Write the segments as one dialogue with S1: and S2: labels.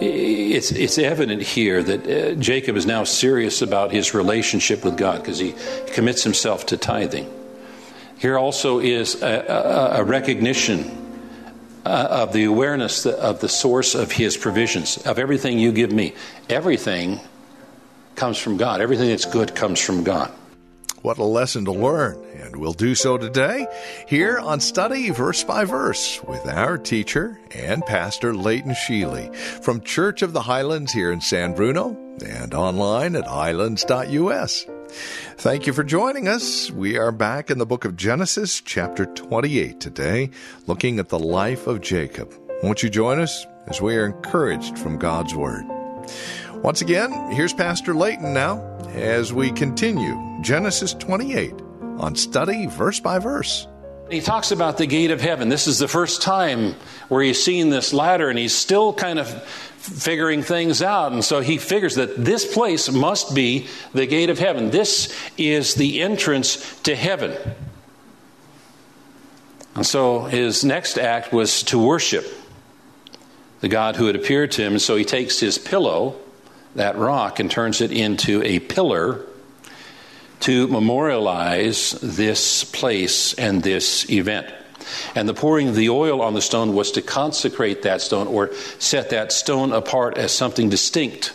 S1: It's, it's evident here that uh, Jacob is now serious about his relationship with God because he commits himself to tithing. Here also is a, a, a recognition uh, of the awareness of the source of his provisions, of everything you give me. Everything comes from God, everything that's good comes from God.
S2: What a lesson to learn. And we'll do so today here on Study Verse by Verse with our teacher and pastor Leighton Sheely from Church of the Highlands here in San Bruno and online at highlands.us. Thank you for joining us. We are back in the book of Genesis, chapter 28 today, looking at the life of Jacob. Won't you join us as we are encouraged from God's Word? Once again, here's Pastor Leighton now as we continue Genesis 28 on study verse by verse.
S1: He talks about the gate of heaven. This is the first time where he's seen this ladder and he's still kind of figuring things out. And so he figures that this place must be the gate of heaven. This is the entrance to heaven. And so his next act was to worship the God who had appeared to him. And so he takes his pillow, that rock, and turns it into a pillar to memorialize this place and this event. And the pouring of the oil on the stone was to consecrate that stone or set that stone apart as something distinct,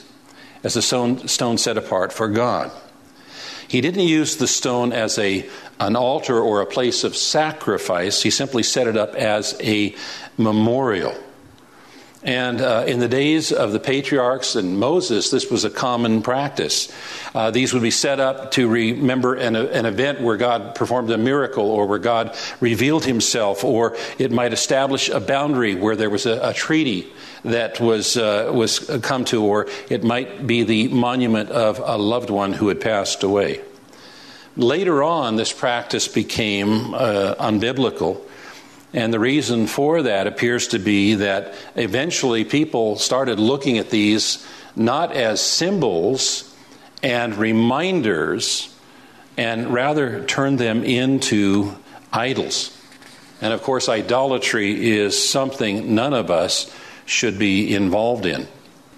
S1: as a stone, stone set apart for God. He didn't use the stone as a, an altar or a place of sacrifice, he simply set it up as a memorial. And uh, in the days of the patriarchs and Moses, this was a common practice. Uh, these would be set up to remember an, an, event where God performed a miracle or where God revealed himself, or it might establish a boundary where there was a, a treaty that was, uh, was come to, or it might be the monument of a loved one who had passed away. Later on, this practice became uh, unbiblical and the reason for that appears to be that eventually people started looking at these not as symbols and reminders, and rather turned them into idols. And of course, idolatry is something none of us should be involved in.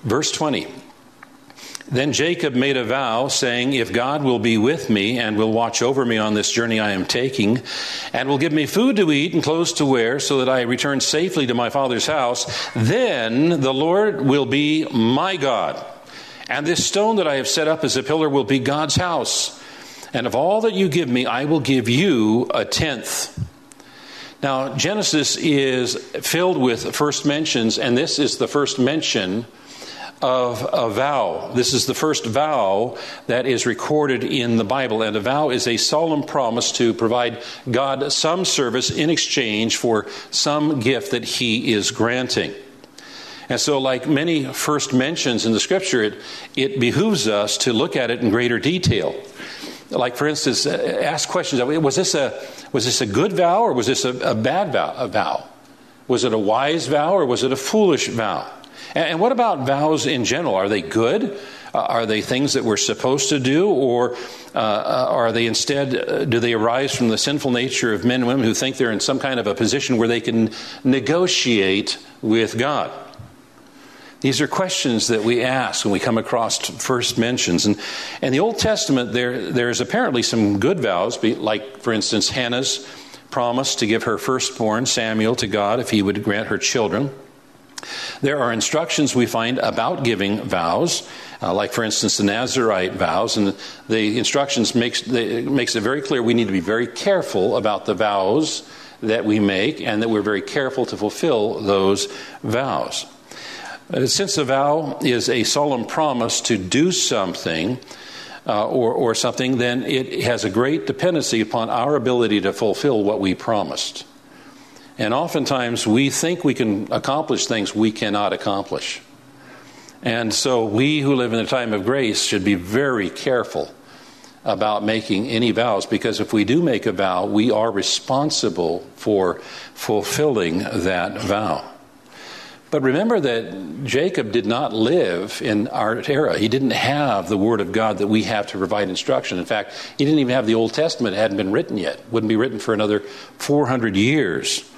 S1: Verse 20 then Jacob made a vow, saying, If God will be with me and will watch over me on this journey I am taking, and will give me food to eat and clothes to wear, so that I return safely to my father's house, then the Lord will be my God. And this stone that I have set up as a pillar will be God's house. And of all that you give me, I will give you a tenth. Now, Genesis is filled with first mentions, and this is the first mention of a vow. This is the first vow that is recorded in the Bible, and a vow is a solemn promise to provide God some service in exchange for some gift that He is granting. And so, like many first mentions in the scripture, it, it behooves us to look at it in greater detail. Like, for instance, uh, ask questions was this a, was this a good vow or was this a, a bad vow, a vow? Was it a wise vow or was it a foolish vow? And what about vows in general? Are they good? Uh, are they things that we're supposed to do, or uh, are they instead, uh, do they arise from the sinful nature of men and women who think they're in some kind of a position where they can negotiate with God? These are questions that we ask when we come across first mentions. And in the Old Testament, there, there's apparently some good vows, like, for instance, Hannah's promise to give her firstborn, Samuel, to God if he would grant her children. There are instructions we find about giving vows, uh, like for instance the Nazarite vows, and the instructions makes makes it very clear we need to be very careful about the vows that we make, and that we're very careful to fulfill those vows. Uh, since a vow is a solemn promise to do something. Uh, or, or something, then it has a great dependency upon our ability to fulfill what we promised. And oftentimes we think we can accomplish things we cannot accomplish. And so we who live in the time of grace should be very careful about making any vows because if we do make a vow, we are responsible for fulfilling that vow. But remember that Jacob did not live in our era. He didn't have the Word of God that we have to provide instruction. In fact, he didn't even have the Old Testament. It hadn't been written yet. Wouldn't be written for another 400 years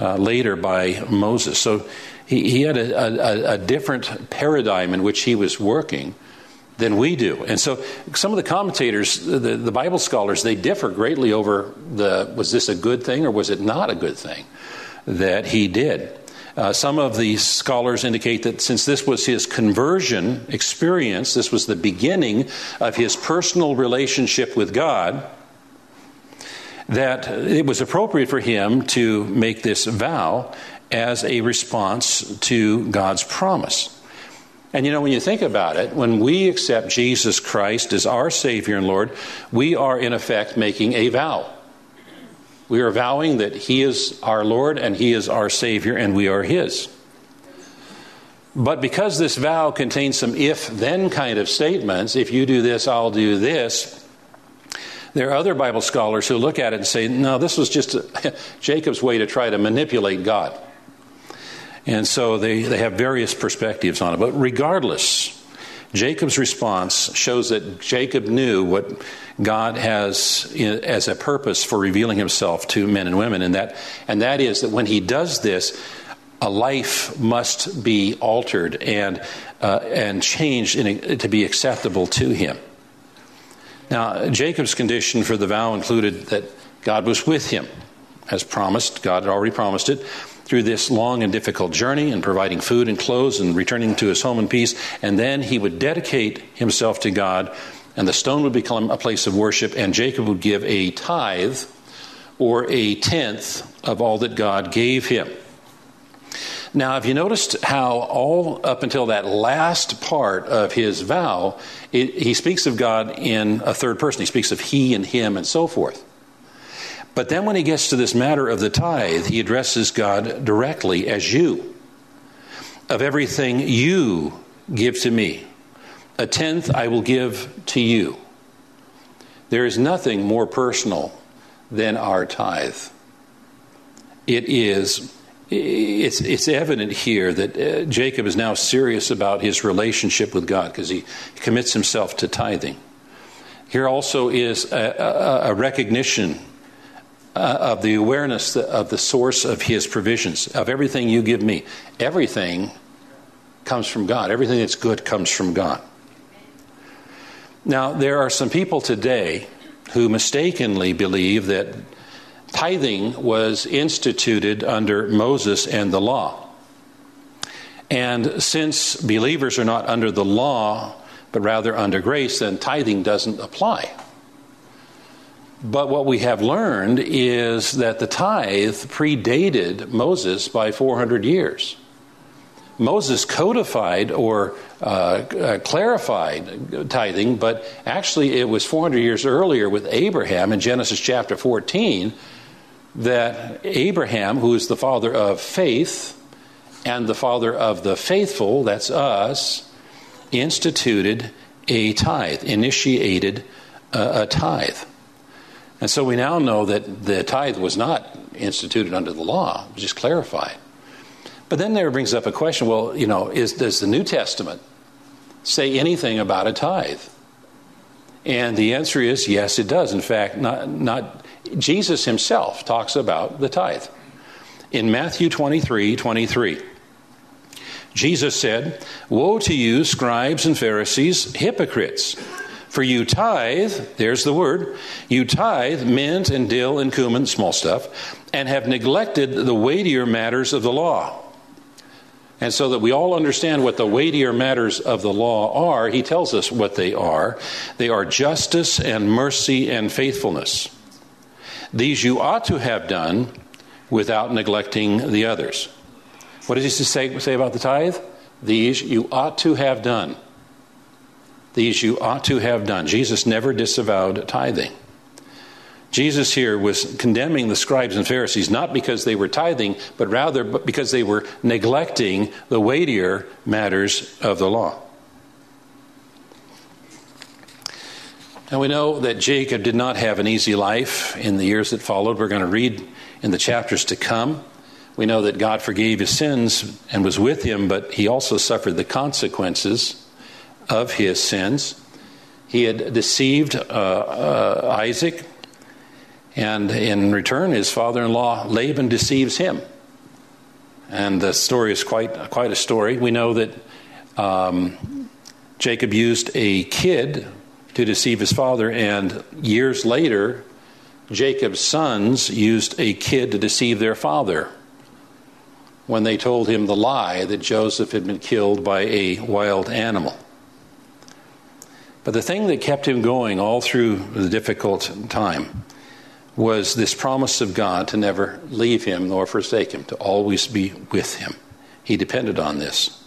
S1: uh, later by Moses. So he, he had a, a, a different paradigm in which he was working than we do. And so some of the commentators, the, the Bible scholars, they differ greatly over the was this a good thing or was it not a good thing that he did. Uh, some of the scholars indicate that since this was his conversion experience, this was the beginning of his personal relationship with God, that it was appropriate for him to make this vow as a response to God's promise. And you know, when you think about it, when we accept Jesus Christ as our Savior and Lord, we are in effect making a vow. We are vowing that He is our Lord and He is our Savior and we are His. But because this vow contains some if then kind of statements, if you do this, I'll do this, there are other Bible scholars who look at it and say, no, this was just a, Jacob's way to try to manipulate God. And so they, they have various perspectives on it. But regardless, Jacob's response shows that Jacob knew what God has as a purpose for revealing himself to men and women, and that, and that is that when he does this, a life must be altered and, uh, and changed a, to be acceptable to him. Now, Jacob's condition for the vow included that God was with him, as promised. God had already promised it through this long and difficult journey and providing food and clothes and returning to his home in peace. And then he would dedicate himself to God and the stone would become a place of worship, and Jacob would give a tithe or a tenth of all that God gave him. Now, have you noticed how all up until that last part of his vow, it, he speaks of God in a third person? He speaks of he and him and so forth. But then when he gets to this matter of the tithe, he addresses God directly as you. Of everything you give to me, a tenth I will give to you. There is nothing more personal than our tithe. It is it's, it's evident here that uh, Jacob is now serious about his relationship with God because he commits himself to tithing. Here also is a, a, a recognition uh, of the awareness of the source of his provisions, of everything you give me. Everything comes from God, everything that's good comes from God. Now, there are some people today who mistakenly believe that tithing was instituted under Moses and the law. And since believers are not under the law, but rather under grace, then tithing doesn't apply. But what we have learned is that the tithe predated Moses by 400 years. Moses codified or uh, uh, clarified tithing, but actually it was 400 years earlier with Abraham in Genesis chapter 14 that Abraham, who is the father of faith and the father of the faithful, that's us, instituted a tithe, initiated a, a tithe. And so we now know that the tithe was not instituted under the law, just clarified. But then there brings up a question well, you know, is, does the New Testament say anything about a tithe? And the answer is yes, it does. In fact, not, not Jesus himself talks about the tithe. In Matthew 23 23, Jesus said, Woe to you, scribes and Pharisees, hypocrites! For you tithe, there's the word, you tithe mint and dill and cumin, small stuff, and have neglected the weightier matters of the law and so that we all understand what the weightier matters of the law are, he tells us what they are. They are justice and mercy and faithfulness. These you ought to have done without neglecting the others. What does he say, say about the tithe? These you ought to have done. These you ought to have done. Jesus never disavowed tithing. Jesus here was condemning the scribes and Pharisees not because they were tithing, but rather because they were neglecting the weightier matters of the law. And we know that Jacob did not have an easy life in the years that followed. We're going to read in the chapters to come. We know that God forgave his sins and was with him, but he also suffered the consequences of his sins. He had deceived uh, uh, Isaac, and in return, his father in law Laban deceives him. And the story is quite, quite a story. We know that um, Jacob used a kid to deceive his father, and years later, Jacob's sons used a kid to deceive their father when they told him the lie that Joseph had been killed by a wild animal. But the thing that kept him going all through the difficult time was this promise of God to never leave him nor forsake him, to always be with him. He depended on this.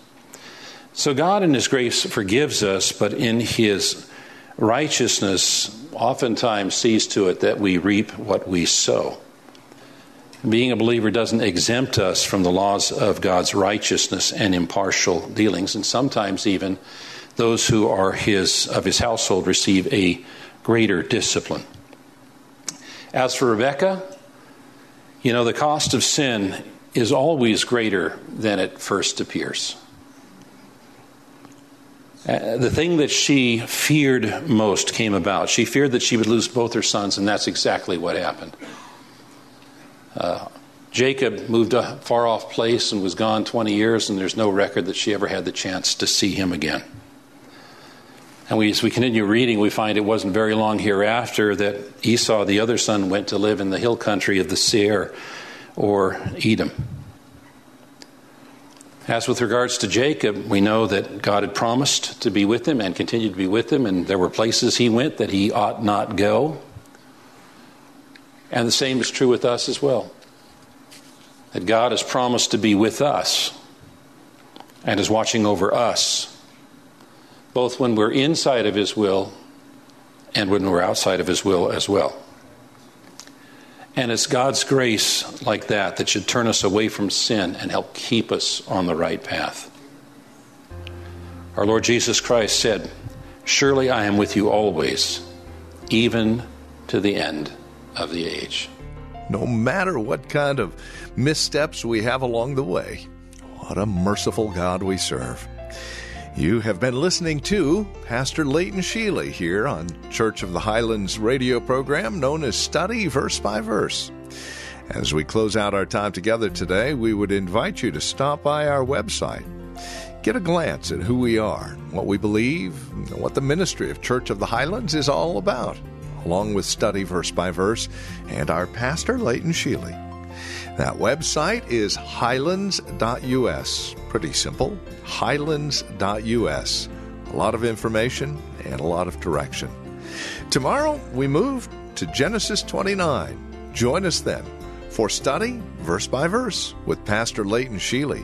S1: So God, in His grace, forgives us, but in His righteousness, oftentimes sees to it that we reap what we sow. Being a believer doesn't exempt us from the laws of God's righteousness and impartial dealings, and sometimes even those who are his of his household receive a greater discipline. As for Rebecca, you know, the cost of sin is always greater than it first appears. Uh, the thing that she feared most came about. She feared that she would lose both her sons, and that's exactly what happened. Uh, Jacob moved a far off place and was gone 20 years, and there's no record that she ever had the chance to see him again. And we, as we continue reading, we find it wasn't very long hereafter that Esau, the other son, went to live in the hill country of the Seir or Edom. As with regards to Jacob, we know that God had promised to be with him and continued to be with him, and there were places he went that he ought not go. And the same is true with us as well. That God has promised to be with us and is watching over us both when we're inside of His will and when we're outside of His will as well. And it's God's grace like that that should turn us away from sin and help keep us on the right path. Our Lord Jesus Christ said, Surely I am with you always, even to the end of the age.
S2: No matter what kind of missteps we have along the way, what a merciful God we serve. You have been listening to Pastor Leighton Sheely here on Church of the Highlands radio program known as Study Verse by Verse. As we close out our time together today, we would invite you to stop by our website. Get a glance at who we are, what we believe, what the ministry of Church of the Highlands is all about, along with Study Verse by Verse and our pastor, Leighton Sheely. That website is highlands.us. Pretty simple, highlands.us. A lot of information and a lot of direction. Tomorrow we move to Genesis 29. Join us then for study verse by verse with Pastor Leighton Sheely.